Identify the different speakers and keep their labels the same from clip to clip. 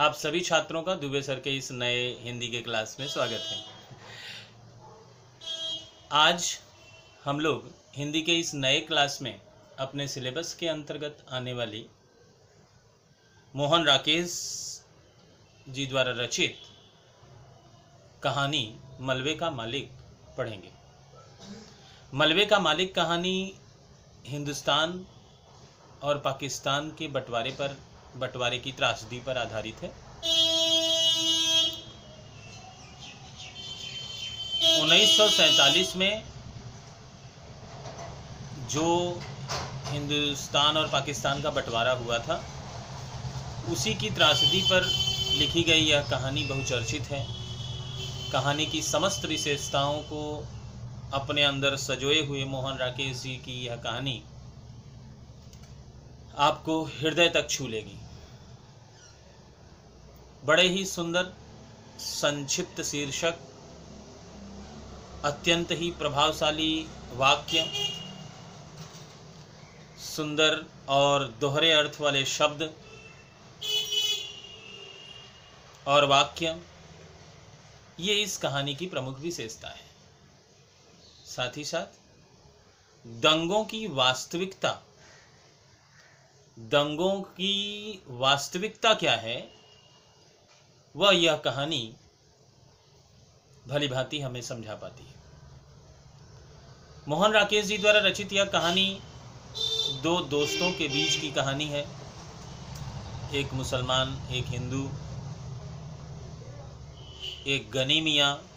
Speaker 1: आप सभी छात्रों का दुबे सर के इस नए हिंदी के क्लास में स्वागत है। आज हम लोग हिंदी के इस नए क्लास में अपने सिलेबस के अंतर्गत आने वाली मोहन राकेश जी द्वारा रचित कहानी मलबे का मालिक पढ़ेंगे। मलबे का मालिक कहानी हिंदुस्तान और पाकिस्तान के बंटवारे पर बंटवारे की त्रासदी पर आधारित है। उन्नीस में जो हिंदुस्तान और पाकिस्तान का बंटवारा हुआ था, उसी की त्रासदी पर लिखी गई यह कहानी बहुचर्चित है। कहानी की समस्त विशेषताओं को अपने अंदर सजोए हुए मोहन राकेश जी की यह कहानी आपको हृदय तक छू लेगी। बड़े ही सुंदर, संक्षिप्त शीर्षक, अत्यंत ही प्रभावशाली वाक्य, सुंदर और दोहरे अर्थ वाले शब्द और वाक्य, ये इस कहानी की प्रमुख विशेषता है। साथ ही साथ, दंगों की वास्तविकता दंगों की वास्तविकता क्या है? वह यह कहानी भली भांति हमें समझा पाती है। मोहन राकेश जी द्वारा रचित यह कहानी दो दोस्तों के बीच की कहानी है। एक मुसलमान, एक हिंदू, एक गनी मियाँ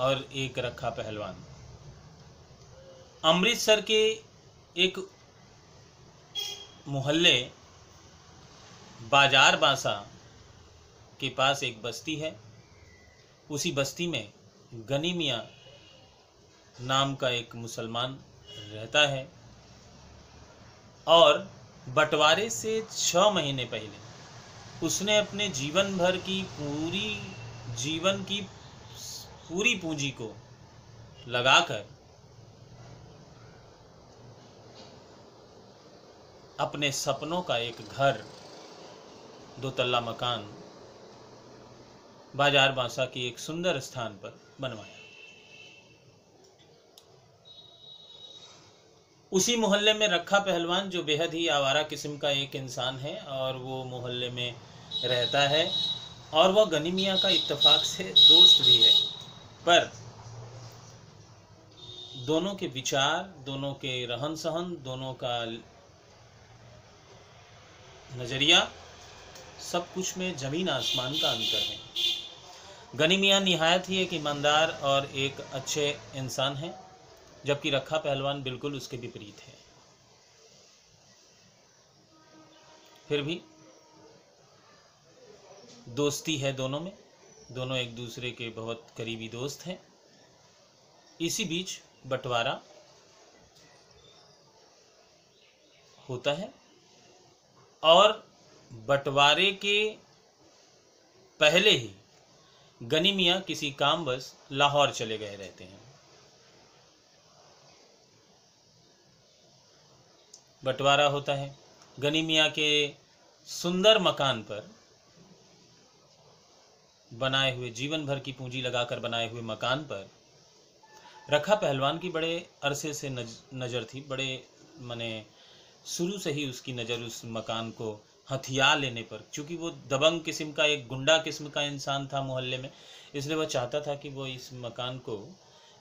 Speaker 1: और एक रखा पहलवान। अमृतसर के एक मोहल्ले बाज़ार बासा के पास एक बस्ती है। उसी बस्ती में गनी मियाँ नाम का एक मुसलमान रहता है और बंटवारे से छः महीने पहले उसने अपने जीवन भर की पूरी, जीवन की पूरी पूंजी को लगाकर अपने सपनों का एक घर दो तल्ला मकान, बाज़ार बांसा की एक सुंदर स्थान पर बनवाया। उसी मोहल्ले में रखा पहलवान, जो बेहद ही आवारा किस्म का एक इंसान है, और वो मोहल्ले में रहता है, और वह गनी मियाँ का इत्तेफाक से दोस्त भी है। पर दोनों के विचार, दोनों के रहन सहन दोनों का नज़रिया, सब कुछ में ज़मीन आसमान का अंतर है। गनी मियाँ निहायत ही एक ईमानदार और एक अच्छे इंसान है, जबकि रखा पहलवान बिल्कुल उसके विपरीत है। फिर भी, दोस्ती है दोनों में, दोनों एक दूसरे के बहुत करीबी दोस्त हैं। इसी बीच बंटवारा होता है। और बंटवारे के पहले ही गनी मियाँ किसी काम बस लाहौर चले गए रहते हैं। बंटवारा होता है। गनी मियाँ के सुंदर मकान पर बनाए हुए जीवन भर की पूंजी लगाकर बनाए हुए मकान पर रखा पहलवान की बड़े अरसे से नज, नज़र थी बड़े मने शुरू से ही उसकी नज़र उस मकान को हथियार लेने पर, क्योंकि वो दबंग किस्म का, एक गुंडा किस्म का इंसान था मोहल्ले में, इसलिए वह चाहता था कि वो इस मकान को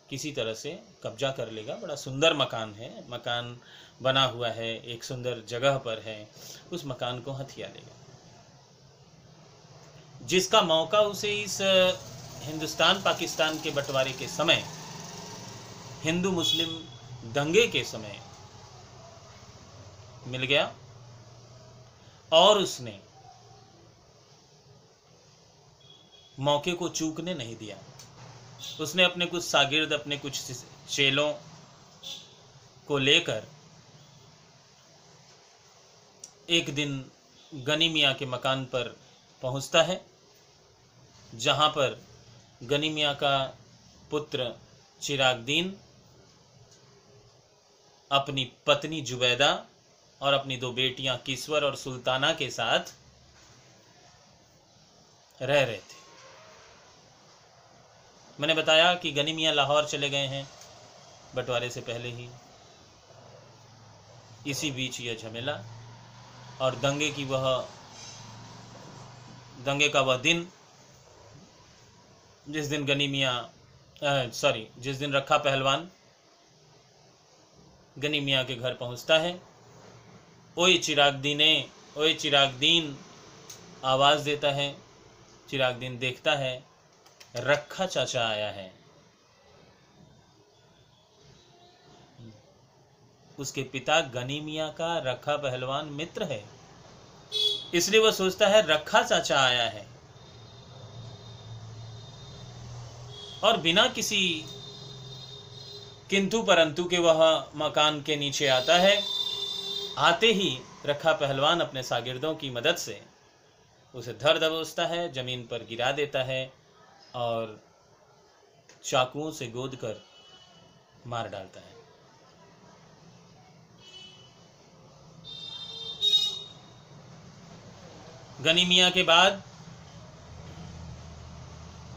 Speaker 1: किसी तरह से कब्जा कर लेगा। बड़ा सुंदर मकान है। मकान बना हुआ है, एक सुंदर जगह पर है। उस मकान को हथिया लेगा। जिसका मौका उसे इस हिंदुस्तान, पाकिस्तान के बंटवारे के समय, हिंदू मुस्लिम दंगे के समय मिल गया। और उसने मौके को चूकने नहीं दिया। उसने अपने कुछ सागिर्द, अपने कुछ चेलों को लेकर एक दिन गनी मियाँ के मकान पर पहुँचता है, जहाँ पर गनी मियाँ का पुत्र चिरागदीन अपनी पत्नी जुबैदा और अपनी दो बेटियाँ किस्वर और सुल्ताना के साथ रह रहे थे। मैंने बताया कि गनी मियाँ लाहौर चले गए हैं, बंटवारे से पहले ही। इसी बीच यह झमेला और दंगे की वह, दंगे का वह दिन, जिस दिन गनी मियाँ सॉरी जिस दिन रखा पहलवान गनी मियाँ के घर पहुँचता है ओए चिराग दीने ओए चिराग दीन। आवाज़ देता है, चिराग दीन देखता है रखा चाचा आया है। उसके पिता गनी मियाँ का रखा पहलवान मित्र है। इसलिए वह सोचता है रखा चाचा आया है। और बिना किसी किंतु परंतु के वह मकान के नीचे आता है। आते ही रखा पहलवान अपने शागिर्दों की मदद से उसे धर दबोचता है, ज़मीन पर गिरा देता है और चाकुओं से गोद कर मार डालता है। गनी मियाँ के बाद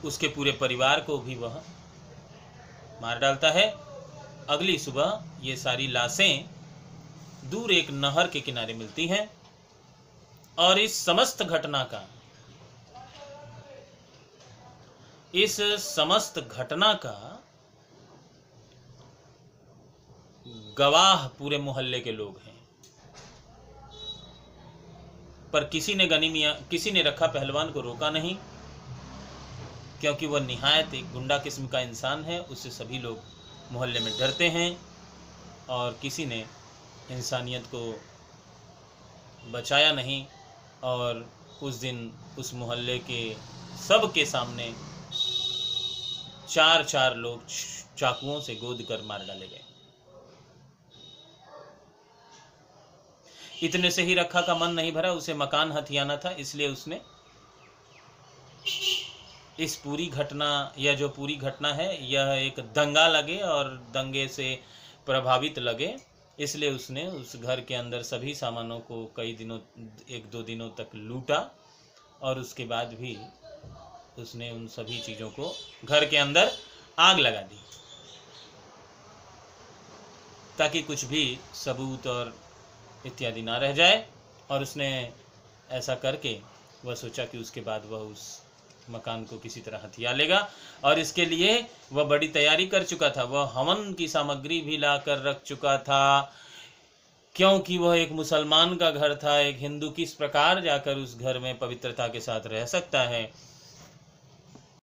Speaker 1: उसके पूरे परिवार को भी वह मार डालता है। अगली सुबह ये सारी लाशें दूर एक नहर के किनारे मिलती है और इस समस्त घटना का, इस समस्त घटना का गवाह पूरे मोहल्ले के लोग हैं। पर किसी ने गनीमिया किसी ने रखा पहलवान को रोका नहीं, क्योंकि वह निहायत एक गुंडा किस्म का इंसान है, उससे सभी लोग मोहल्ले में डरते हैं और किसी ने इंसानियत को बचाया नहीं और उस दिन उस मोहल्ले के सब के सामने चार चार लोग चाकुओं से गोद कर मार डाले गए। इतने से ही रखा का मन नहीं भरा, उसे मकान हथियाना था, इसलिए उसने इस पूरी घटना, यह जो पूरी घटना है, यह एक दंगा लगे और दंगे से प्रभावित लगे। इसलिए उसने उस घर के अंदर सभी सामानों को कई दिनों, एक दो दिनों तक लूटा और उसके बाद भी उसने उन सभी चीज़ों को घर के अंदर आग लगा दी। ताकि कुछ भी सबूत और इत्यादि ना रह जाए और उसने ऐसा करके वह सोचा कि उसके बाद वह उस मकान को किसी तरह हथिया लेगा और इसके लिए वह बड़ी तैयारी कर चुका था। वह हवन की सामग्री भी ला कर रख चुका था, क्योंकि वह एक मुसलमान का घर था। एक हिंदू किस प्रकार जाकर उस घर में पवित्रता के साथ रह सकता है?